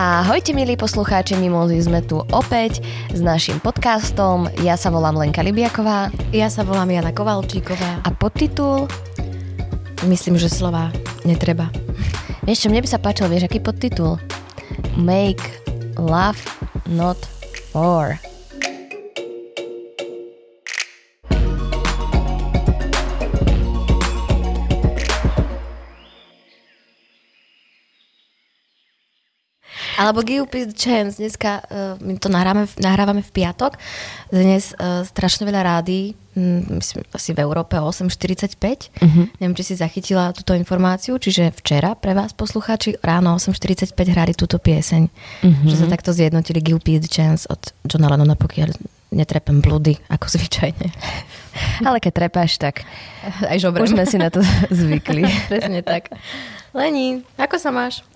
Ahojte milí poslucháči, Mimozy sme tu opäť s našim podcastom. Ja sa volám Lenka Libiaková. Ja sa volám Jana Kovalčíková. A podtitul? Myslím, že slova netreba. Vieš čo, mne by sa páčil, vieš, aký podtitul? Make love not war. Alebo Give Peace Chance. Dneska uh, my to nahrávame, nahrávame v piatok. Dnes uh, strašne veľa rády, hm, myslím asi v Európe 8.45. Uh-huh. Neviem, či si zachytila túto informáciu. Čiže včera pre vás poslucháči ráno 8.45 hrali túto pieseň. Uh-huh. Že sa takto zjednotili Give Peace Chance od Johna Lennona, pokiaľ netrepem blúdy, ako zvyčajne. Ale keď trepáš, tak aj žobrem. Už sme si na to zvykli. Presne tak. Lení, ako sa máš?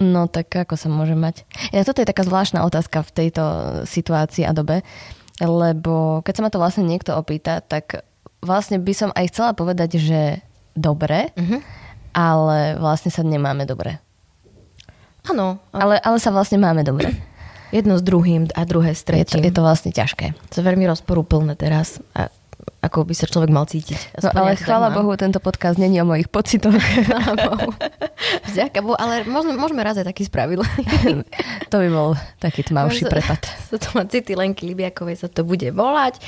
No tak ako sa môže mať? Ja, toto je taká zvláštna otázka v tejto situácii a dobe, lebo keď sa ma to vlastne niekto opýta, tak vlastne by som aj chcela povedať, že dobre, uh-huh. ale vlastne sa nemáme dobre. Áno. Ale, ale sa vlastne máme dobre. Jedno s druhým a druhé s tretím. Je to, je to vlastne ťažké. To je veľmi rozporúplné teraz. A ako by sa človek mal cítiť. No, ale chvála Bohu, tento podcast není o mojich pocitoch. Bohu. Vďaka Bohu, ale môžeme, môžeme raz aj taký spraviť. to by bol taký tmavší prepad. Sa to má city Lenky Libiakovej sa to bude volať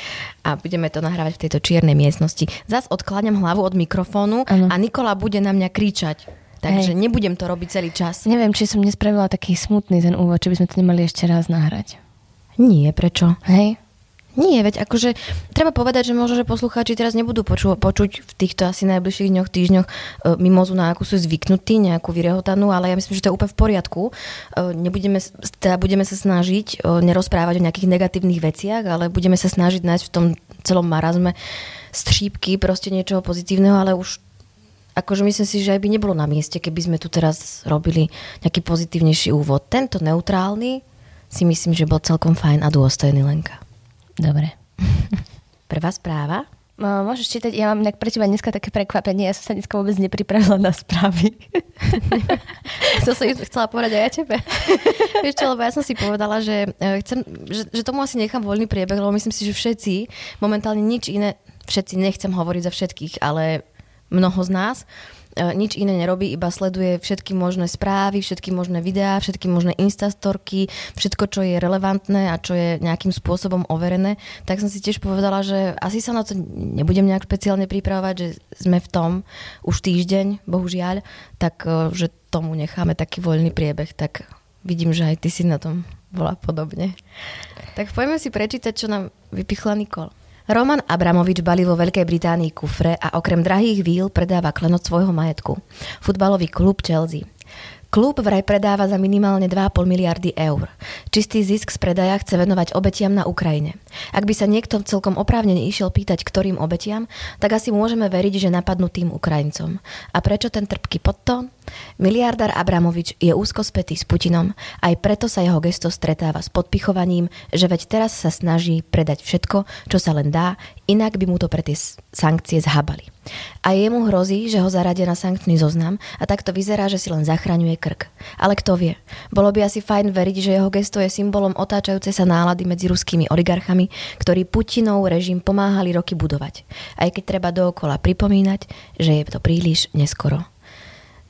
a budeme to nahrávať v tejto čiernej miestnosti. Zas odkláňam hlavu od mikrofónu ano. a Nikola bude na mňa kričať. Takže Hej. nebudem to robiť celý čas. Neviem, či som nespravila taký smutný ten úvod, či by sme to nemali ešte raz nahrať. Nie, prečo? Hej. Nie, veď akože treba povedať, že možno, že poslucháči teraz nebudú poču, počuť v týchto asi najbližších dňoch, týždňoch e, mimozu, na akú sú zvyknutí, nejakú vyrehotanú, ale ja myslím, že to je úplne v poriadku. E, nebudeme, teda budeme sa snažiť e, nerozprávať o nejakých negatívnych veciach, ale budeme sa snažiť nájsť v tom celom marazme střípky proste niečoho pozitívneho, ale už akože myslím si, že aj by nebolo na mieste, keby sme tu teraz robili nejaký pozitívnejší úvod. Tento neutrálny si myslím, že bol celkom fajn a dôstojný Lenka. Dobre. Prvá správa? No, môžeš čítať, ja mám pre teba dneska také prekvapenie, ja som sa dneska vôbec nepripravila na správy. to som chcela povedať aj ja tebe. Vieš čo, lebo ja som si povedala, že, e, chcem, že, že tomu asi nechám voľný priebeh, lebo myslím si, že všetci, momentálne nič iné, všetci, nechcem hovoriť za všetkých, ale mnoho z nás, nič iné nerobí, iba sleduje všetky možné správy, všetky možné videá, všetky možné instastorky, všetko, čo je relevantné a čo je nejakým spôsobom overené, tak som si tiež povedala, že asi sa na to nebudem nejak špeciálne pripravovať, že sme v tom už týždeň, bohužiaľ, tak e, že tomu necháme taký voľný priebeh, tak vidím, že aj ty si na tom bola podobne. Tak poďme si prečítať, čo nám vypichla Nikol. Roman Abramovič balí vo Veľkej Británii kufre a okrem drahých víl predáva klenot svojho majetku. Futbalový klub Chelsea. Klub vraj predáva za minimálne 2,5 miliardy eur. Čistý zisk z predaja chce venovať obetiam na Ukrajine. Ak by sa niekto celkom oprávnene išiel pýtať, ktorým obetiam, tak asi môžeme veriť, že napadnutým Ukrajincom. A prečo ten trpký podtón? Miliardár Abramovič je úzko spätý s Putinom, aj preto sa jeho gesto stretáva s podpichovaním, že veď teraz sa snaží predať všetko, čo sa len dá, inak by mu to pre tie sankcie zhabali. A jemu hrozí, že ho zaradia na sankčný zoznam a takto vyzerá, že si len zachraňuje krk. Ale kto vie, bolo by asi fajn veriť, že jeho gesto je symbolom otáčajúcej sa nálady medzi ruskými oligarchami, ktorí Putinov režim pomáhali roky budovať. Aj keď treba dookola pripomínať, že je to príliš neskoro.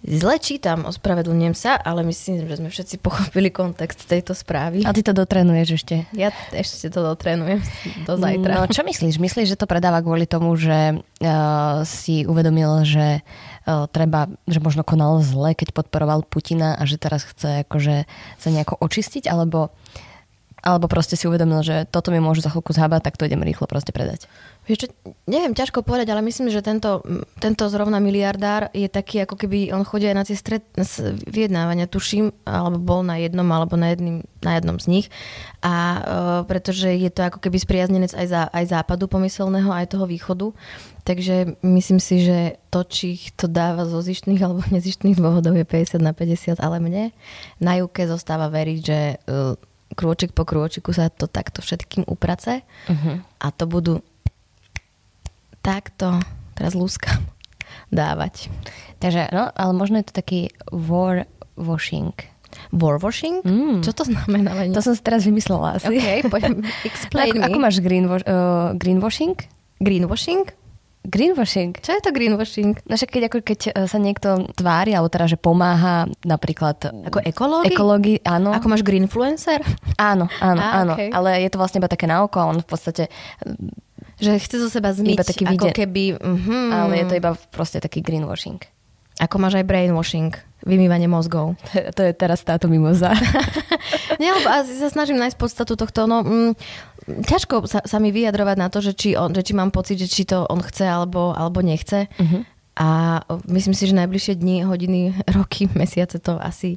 Zle čítam, ospravedlňujem sa, ale myslím, že sme všetci pochopili kontext tejto správy. A ty to dotrenuješ ešte? Ja ešte to dotrenujem do zajtra. No čo myslíš? Myslíš, že to predáva kvôli tomu, že uh, si uvedomil, že uh, treba, že možno konal zle, keď podporoval Putina a že teraz chce akože sa nejako očistiť, alebo alebo proste si uvedomil, že toto mi môže za chvíľku zhábať, tak to idem rýchlo proste predať. Vieš čo, neviem, ťažko povedať, ale myslím, že tento, tento zrovna miliardár je taký, ako keby on chodí aj na tie stred, vyjednávania, tuším, alebo bol na jednom, alebo na, jedným, na jednom z nich. A uh, pretože je to ako keby spriaznenec aj, za, aj západu pomyselného, aj toho východu. Takže myslím si, že to, či to dáva zo zištných alebo nezištných dôvodov je 50 na 50, ale mne na júke zostáva veriť, že uh, krôčik po krôčiku sa to takto všetkým uprace uh-huh. a to budú takto, teraz lúskam, dávať. Takže, no, ale možno je to taký war washing. warwashing? Mm. Čo to znamená? To som si teraz vymyslela asi. OK, poďme, explain ako, me. ako máš greenwash, uh, greenwashing? Greenwashing? Greenwashing. Čo je to greenwashing? No však keď, ako keď e, sa niekto tvári, alebo teda, že pomáha napríklad... Ako ekológi? Ekológi, áno. Ako máš greenfluencer? Áno, áno, Á, áno. okej. Ale je to vlastne iba také na oko a on v podstate... Že chce zo seba zmyť, Iba taký ako vide- keby... Mhm. Ale je to iba proste taký greenwashing. Ako máš aj brainwashing, vymývanie mozgov. To je teraz táto mimoza. Nie, lebo asi sa snažím nájsť podstatu tohto. No, mm, ťažko sa, sa mi vyjadrovať na to, že či, on, že či mám pocit, že či to on chce alebo, alebo nechce. Mhm. A myslím si, že najbližšie dni, hodiny, roky, mesiace to asi,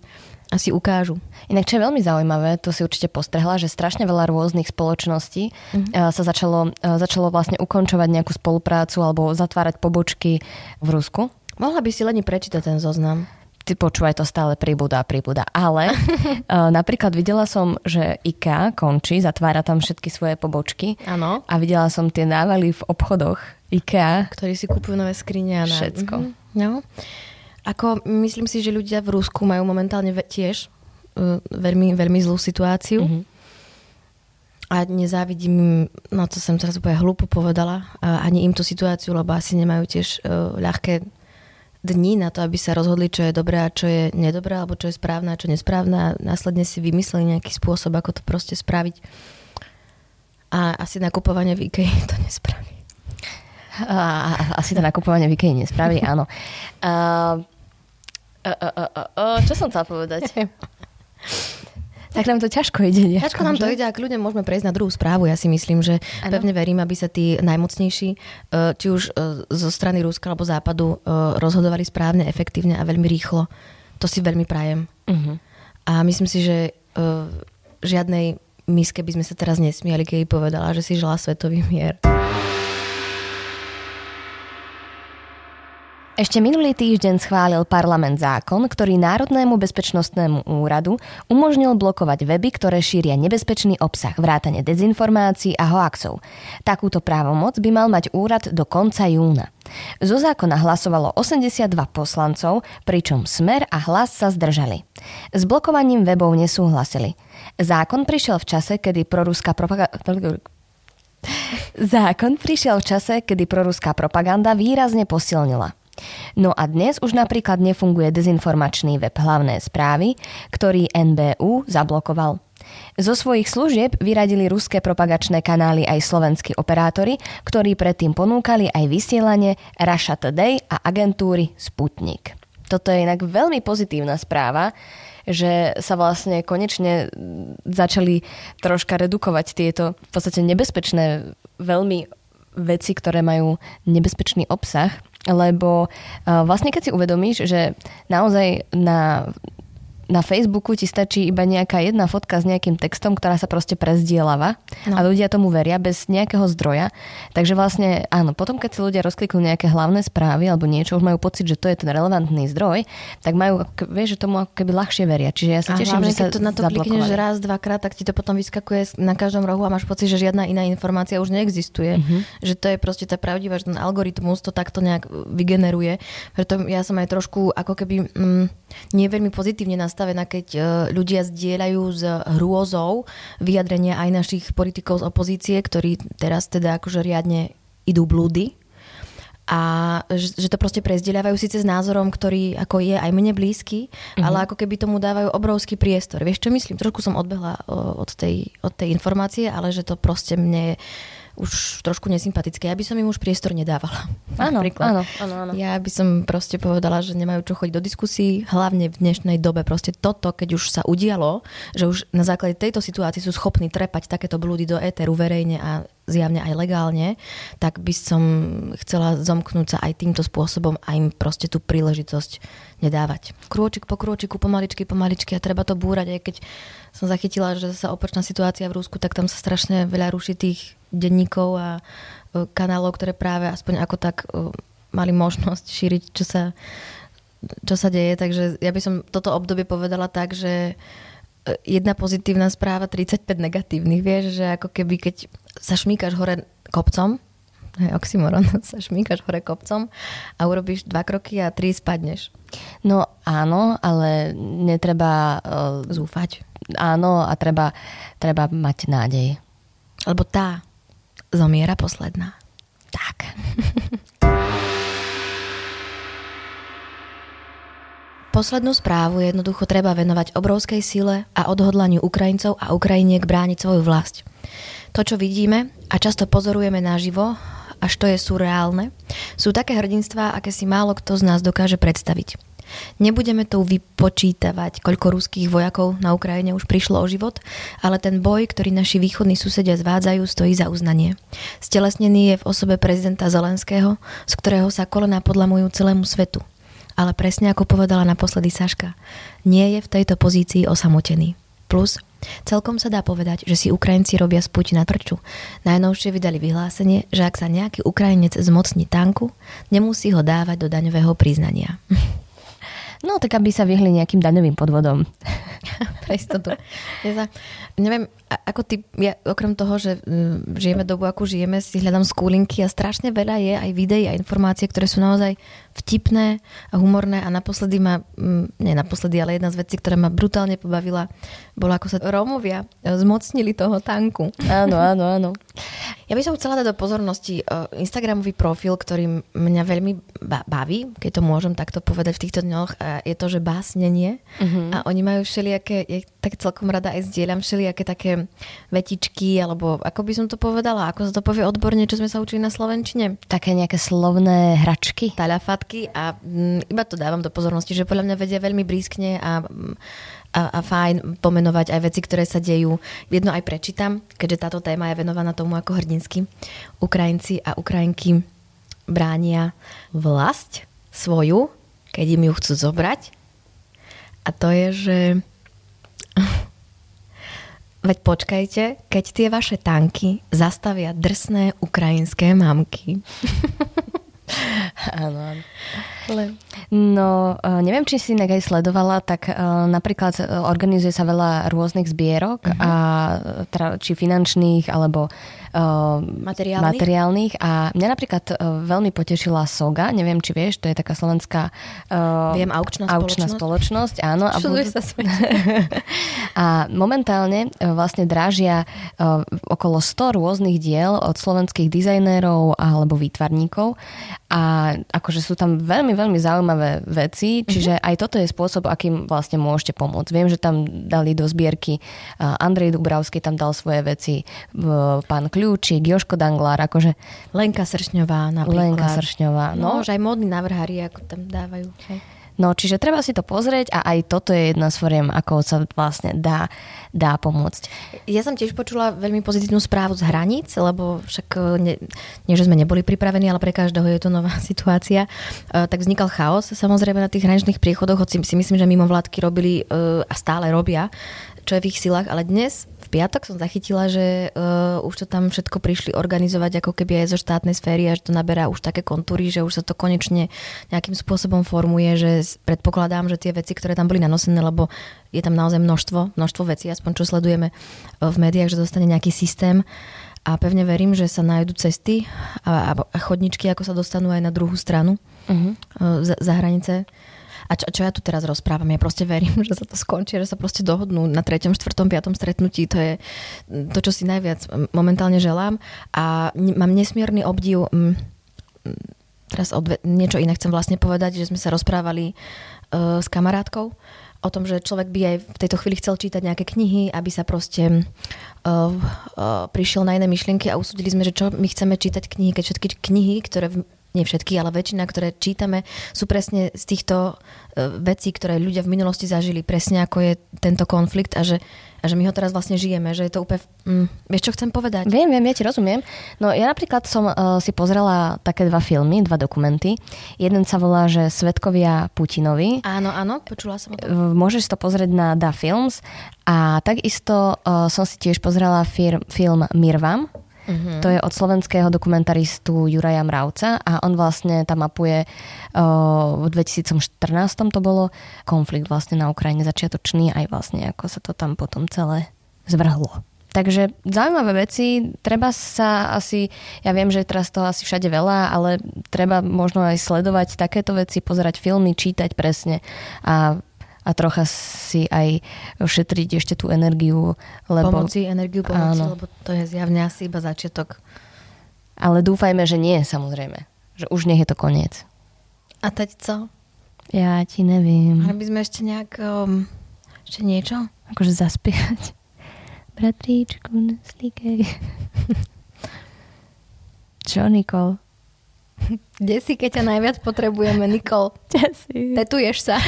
asi ukážu. Inak čo je veľmi zaujímavé, to si určite postrehla, že strašne veľa rôznych spoločností Mhm. uh, sa začalo, uh, začalo vlastne ukončovať nejakú spoluprácu alebo zatvárať pobočky v Rusku. Mohla by si len prečítať ten zoznam. Ty počúvaj, to stále pribúda a pribúda. Ale uh, napríklad videla som, že IKEA končí, zatvára tam všetky svoje pobočky. Áno. A videla som tie návaly v obchodoch IKEA. Ktorí si kupujú nové skrine. A na... Všetko. Mhm. No. Ako myslím si, že ľudia v Rusku majú momentálne tiež uh, veľmi, veľmi zlú situáciu. Mhm. A nezávidím im, no to som teraz úplne hlúpo povedala, uh, ani im tú situáciu, lebo asi nemajú tiež uh, ľahké dni na to, aby sa rozhodli, čo je dobré a čo je nedobré, alebo čo je správne a čo nesprávne a následne si vymysleli nejaký spôsob, ako to proste spraviť. A asi nakupovanie v IKEA to nespraví. A, asi to nakupovanie v IKEA nespraví, áno. A, a, a, a, a, a, čo som chcela povedať? Tak nám to ťažko ide. nejako, Ťažko nám to že? ide, ak ľudia môžeme prejsť na druhú správu. Ja si myslím, že Áno. pevne verím, aby sa tí najmocnejší, eh, či už eh, zo strany Ruska alebo Západu, eh, rozhodovali správne, efektívne a veľmi rýchlo. To si veľmi prajem. Mhm. A myslím si, že žiadnej miske by sme sa teraz nesmiali, keď povedala, že si žela svetový mier. Ešte minulý týždeň schválil parlament zákon, ktorý Národnému bezpečnostnému úradu umožnil blokovať weby, ktoré šíria nebezpečný obsah, vrátane dezinformácií a hoaxov. Takúto právomoc by mal mať úrad do konca júna. Zo zákona hlasovalo 82 poslancov, pričom Smer a Hlas sa zdržali. S blokovaním webov nesúhlasili. Zákon prišiel v čase, kedy proruská propaganda... Zákon prišiel v čase, kedy proruská propaganda výrazne posilnila. No a dnes už napríklad nefunguje dezinformačný web hlavné správy, ktorý NBU zablokoval. Zo svojich služieb vyradili ruské propagačné kanály aj slovenskí operátori, ktorí predtým ponúkali aj vysielanie Russia Today a agentúry Sputnik. Toto je inak veľmi pozitívna správa, že sa vlastne konečne začali troška redukovať tieto v podstate nebezpečné veľmi veci, ktoré majú nebezpečný obsah, lebo uh, vlastne keď si uvedomíš, že naozaj na na Facebooku ti stačí iba nejaká jedna fotka s nejakým textom, ktorá sa proste prezdielava no. a ľudia tomu veria bez nejakého zdroja. Takže vlastne áno, potom keď si ľudia rozkliknú nejaké hlavné správy alebo niečo, už majú pocit, že to je ten relevantný zdroj, tak majú, vieš, že tomu ako keby ľahšie veria. Čiže ja sa A teším, hlavne, že sa to na to klikneš raz, dvakrát, tak ti to potom vyskakuje na každom rohu a máš pocit, že žiadna iná informácia už neexistuje. Mhm. Že to je proste tá pravdivá, že ten algoritmus to takto nejak vygeneruje. Preto ja som aj trošku ako keby mm, nie veľmi pozitívne nastavená, keď e, ľudia zdieľajú s hrôzou vyjadrenia aj našich politikov z opozície, ktorí teraz teda akože riadne idú blúdy a že, že to proste prezdieľavajú síce s názorom, ktorý ako je aj mne blízky, mm-hmm. ale ako keby tomu dávajú obrovský priestor. Vieš čo myslím? Trošku som odbehla o, od tej, od tej informácie, ale že to proste mne už trošku nesympatické. Ja by som im už priestor nedávala. Áno, áno, áno, áno. Ja by som proste povedala, že nemajú čo chodiť do diskusí, hlavne v dnešnej dobe. Proste toto, keď už sa udialo, že už na základe tejto situácie sú schopní trepať takéto blúdy do éteru verejne a zjavne aj legálne, tak by som chcela zomknúť sa aj týmto spôsobom a im proste tú príležitosť nedávať. Krôčik po krôčiku, pomaličky, pomaličky a treba to búrať, aj keď som zachytila, že sa opačná situácia v Rusku, tak tam sa strašne veľa ruší tých denníkov a e, kanálov, ktoré práve aspoň ako tak e, mali možnosť šíriť, čo sa, čo sa deje. Takže ja by som toto obdobie povedala tak, že e, jedna pozitívna správa, 35 negatívnych. Vieš, že ako keby keď sa šmíkaš hore kopcom, Hej, oxymoron, sa šmíkaš hore kopcom a urobíš dva kroky a tri spadneš. No áno, ale netreba... Uh, Zúfať. Áno, a treba, treba mať nádej. Lebo tá zomiera posledná. Tak. Poslednú správu jednoducho treba venovať obrovskej sile a odhodlaniu Ukrajincov a Ukrajiniek brániť svoju vlast. To, čo vidíme a často pozorujeme naživo, až to je surreálne, sú také hrdinstvá, aké si málo kto z nás dokáže predstaviť. Nebudeme tu vypočítavať, koľko ruských vojakov na Ukrajine už prišlo o život, ale ten boj, ktorý naši východní susedia zvádzajú, stojí za uznanie. Stelesnený je v osobe prezidenta Zelenského, z ktorého sa kolena podlamujú celému svetu ale presne ako povedala naposledy Saška, nie je v tejto pozícii osamotený. Plus, celkom sa dá povedať, že si Ukrajinci robia z Putina prču. Najnovšie vydali vyhlásenie, že ak sa nejaký Ukrajinec zmocní tanku, nemusí ho dávať do daňového priznania. No, tak aby sa vyhli nejakým daňovým podvodom. Pre istotu. Ja sa, neviem, ako ty, ja okrem toho, že mm, žijeme dobu, ako žijeme, si hľadám skúlinky a strašne veľa je aj videí a informácie, ktoré sú naozaj vtipné a humorné a naposledy ma, mm, nie naposledy, ale jedna z vecí, ktorá ma brutálne pobavila, bola, ako sa Rómovia zmocnili toho tanku. Áno, áno, áno. Ja by som chcela dať do pozornosti uh, Instagramový profil, ktorý mňa veľmi baví, keď to môžem takto povedať v týchto dňoch. Je to, že básnenie. Uh-huh. A oni majú všelijaké, ja tak celkom rada aj zdieľam, všelijaké také vetičky, alebo ako by som to povedala, ako sa to povie odborne, čo sme sa učili na Slovenčine. Také nejaké slovné hračky. Taľafatky a mm, iba to dávam do pozornosti, že podľa mňa vedia veľmi blízkne a a, a fajn pomenovať aj veci, ktoré sa dejú. Jedno aj prečítam, keďže táto téma je venovaná tomu ako hrdinsky. Ukrajinci a Ukrajinky bránia vlast svoju, keď im ju chcú zobrať. A to je, že veď počkajte, keď tie vaše tanky zastavia drsné ukrajinské mamky. Áno, áno. No, e, neviem, či si inak aj sledovala, tak uh, napríklad e, organizuje sa veľa rôznych zbierok, uh-huh. a, či finančných, alebo uh, materiálnych. materiálnych. A mňa napríklad uh, veľmi potešila Soga, neviem, či vieš, to je taká slovenská uh, Viem, aukčná, aukčná spoločnosť. spoločnosť. áno. A, budú... sa a momentálne uh, vlastne drážia uh, okolo 100 rôznych diel od slovenských dizajnérov alebo výtvarníkov a akože sú tam veľmi, veľmi zaujímavé veci, čiže mm-hmm. aj toto je spôsob, akým vlastne môžete pomôcť. Viem, že tam dali do zbierky Andrej Dubravský tam dal svoje veci, pán Kľúčik, Joško Danglár, akože... Lenka Sršňová napríklad. Lenka Sršňová, no. no že aj módni návrhári, ako tam dávajú. Hej. No, čiže treba si to pozrieť a aj toto je jedna z foriem, ako sa vlastne dá, dá pomôcť. Ja som tiež počula veľmi pozitívnu správu z hraníc, lebo však e, nie, nie že sme neboli pripravení, ale pre každého je to nová situácia. E, tak vznikal chaos samozrejme na tých hraničných priechodoch, hoci si myslím, že mimo vládky robili e, a stále robia čo je v ich silách, ale dnes piatok som zachytila, že uh, už to tam všetko prišli organizovať ako keby aj zo štátnej sféry a že to naberá už také kontúry, že už sa to konečne nejakým spôsobom formuje, že predpokladám, že tie veci, ktoré tam boli nanosené, lebo je tam naozaj množstvo, množstvo vecí, aspoň čo sledujeme v médiách, že dostane nejaký systém a pevne verím, že sa nájdú cesty a, a chodničky, ako sa dostanú aj na druhú stranu uh-huh. za, za hranice a čo, čo ja tu teraz rozprávam, ja proste verím, že sa to skončí, že sa proste dohodnú na treťom, štvrtom, piatom stretnutí. To je to, čo si najviac momentálne želám. A mám nesmierny obdiv teraz odve- niečo iné chcem vlastne povedať, že sme sa rozprávali uh, s kamarátkou o tom, že človek by aj v tejto chvíli chcel čítať nejaké knihy, aby sa proste uh, uh, prišiel na iné myšlienky a usúdili sme, že čo my chceme čítať knihy, keď všetky knihy, ktoré nie všetky, ale väčšina, ktoré čítame, sú presne z týchto e, vecí, ktoré ľudia v minulosti zažili, presne ako je tento konflikt a že, a že my ho teraz vlastne žijeme, že je to úplne... Mm, vieš, čo chcem povedať? Viem, viem, ja ti rozumiem. No ja napríklad som uh, si pozrela také dva filmy, dva dokumenty. Jeden sa volá, že Svetkovia Putinovi. Áno, áno, počula som o tom. Môžeš to pozrieť na Da Films a takisto uh, som si tiež pozrela fir- film Mirvam, Uh-huh. To je od slovenského dokumentaristu Juraja Mravca a on vlastne tam mapuje v 2014 to bolo konflikt vlastne na Ukrajine začiatočný aj vlastne ako sa to tam potom celé zvrhlo. Takže zaujímavé veci, treba sa asi, ja viem, že teraz to asi všade veľa, ale treba možno aj sledovať takéto veci, pozerať filmy, čítať presne a, a trocha si aj šetriť ešte tú energiu. Lebo, Pomoci, energiu pomoci, áno. lebo to je zjavne asi iba začiatok. Ale dúfajme, že nie, samozrejme. Že už nech je to koniec. A teď co? Ja ti neviem. Aby sme ešte nejak... Um, ešte niečo? Akože zaspievať. Bratríčku, slíkej. Čo, Nikol? Kde si, keď ťa najviac potrebujeme, Nikol? Kde si? Tetuješ sa.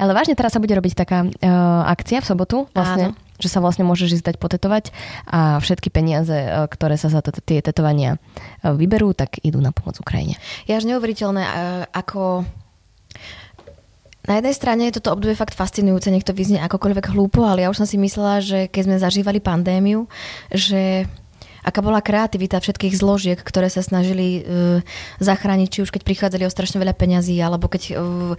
Ale vážne teraz sa bude robiť taká uh, akcia v sobotu, vlastne, Áno. že sa vlastne môžeš ísť dať potetovať a všetky peniaze, uh, ktoré sa za t- tie tetovania uh, vyberú, tak idú na pomoc Ukrajine. Je až neuveriteľné, ako na jednej strane je toto obdobie fakt fascinujúce, nech to vyznie akokoľvek hlúpo, ale ja už som si myslela, že keď sme zažívali pandémiu, že aká bola kreativita všetkých zložiek, ktoré sa snažili uh, zachrániť, či už keď prichádzali o strašne veľa peňazí, alebo keď uh,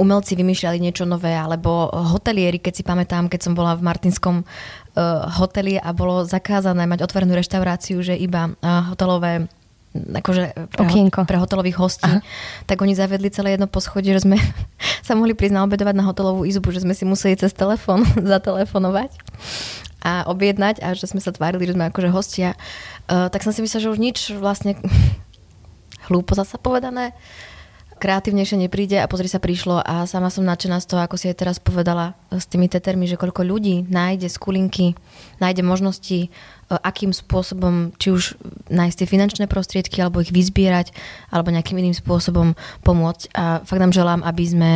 umelci vymýšľali niečo nové, alebo hotelieri, keď si pamätám, keď som bola v Martinskom uh, hoteli a bolo zakázané mať otvorenú reštauráciu, že iba hotelové akože pre, Okienko. pre hotelových hostí, Aha. tak oni zavedli celé jedno poschodie, že sme sa mohli prísť naobedovať na hotelovú izbu, že sme si museli cez telefón zatelefonovať a objednať a že sme sa tvárili, že sme akože hostia. Uh, tak som si myslela, že už nič vlastne hlúpo zasa povedané kreatívnejšie nepríde a pozri sa prišlo a sama som nadšená z toho, ako si aj teraz povedala s tými tetermi, že koľko ľudí nájde skulinky, nájde možnosti, e, akým spôsobom, či už nájsť tie finančné prostriedky, alebo ich vyzbierať, alebo nejakým iným spôsobom pomôcť. A fakt nám želám, aby sme,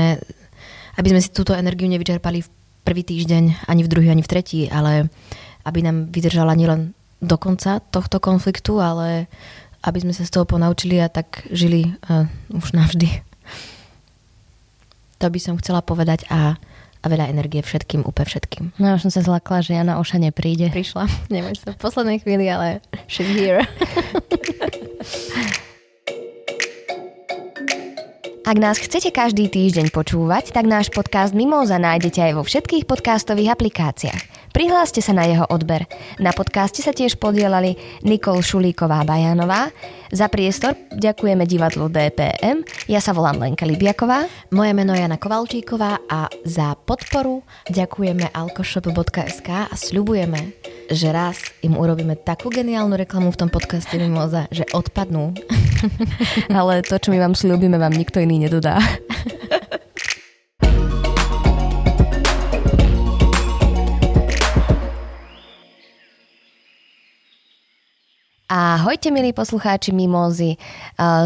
aby sme si túto energiu nevyčerpali v prvý týždeň, ani v druhý, ani v tretí, ale aby nám vydržala nielen do konca tohto konfliktu, ale aby sme sa z toho ponaučili a tak žili uh, už navždy. To by som chcela povedať a, a veľa energie všetkým, úplne všetkým. No už som sa zlakla, že Jana Oša nepríde. Prišla, neviem sa v poslednej chvíli, ale she's here. Ak nás chcete každý týždeň počúvať, tak náš podcast Mimoza nájdete aj vo všetkých podcastových aplikáciách. Prihláste sa na jeho odber. Na podcaste sa tiež podielali Nikol Šulíková Bajanová. Za priestor ďakujeme divadlu DPM. Ja sa volám Lenka Libiaková. Moje meno je Jana Kovalčíková a za podporu ďakujeme alkoshop.sk a sľubujeme, že raz im urobíme takú geniálnu reklamu v tom podcaste Mimoza, že odpadnú. Ale to, čo my vám sľubíme, vám nikto iný nedodá. Ahojte milí poslucháči Mimozy,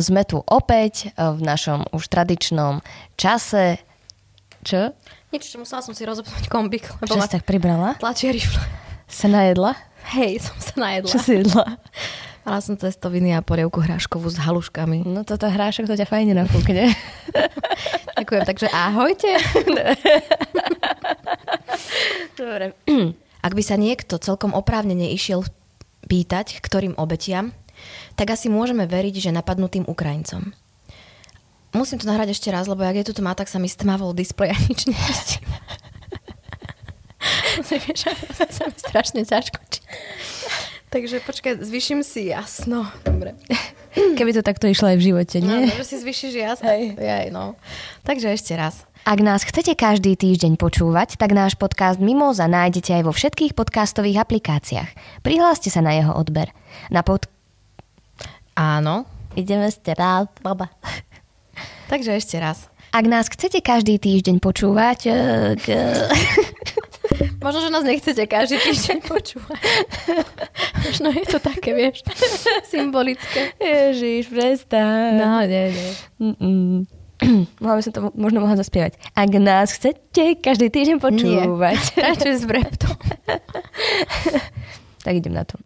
sme tu opäť v našom už tradičnom čase. Čo? Nič, musela som si rozopnúť kombik. Lebo Čo si tak pribrala? Tlačia rifle. Sa najedla? Hej, som sa najedla. Čo si jedla? Mala som cestoviny a polievku hráškovú s haluškami. No toto hrášok, to ťa fajne nafúkne. Ďakujem, takže ahojte. Dobre. Ak by sa niekto celkom oprávnene išiel pýtať, ktorým obetiam, tak asi môžeme veriť, že napadnutým Ukrajincom. Musím to nahrať ešte raz, lebo ak je tu má, tak sa mi stmavol displej a nič nevidím. sa mi strašne ťažko Takže počkaj, zvyším si jasno. Dobre. Keby to takto išlo aj v živote, nie? No, že si zvyšíš jasno. Hej. Jaj, no. Takže ešte raz. Ak nás chcete každý týždeň počúvať, tak náš podcast Mimoza nájdete aj vo všetkých podcastových aplikáciách. Prihláste sa na jeho odber. Na pod... Áno. Ideme ste rád, baba. Takže ešte raz. Ak nás chcete každý týždeň počúvať... K... Možno, že nás nechcete každý týždeň počúvať. Možno je to také, vieš, symbolické. Ježiš, prestaň. No, nie, nie. mohla by som to možno mohla zaspievať. Ak nás chcete každý týždeň počúvať. Nie, radšej s tak idem na to.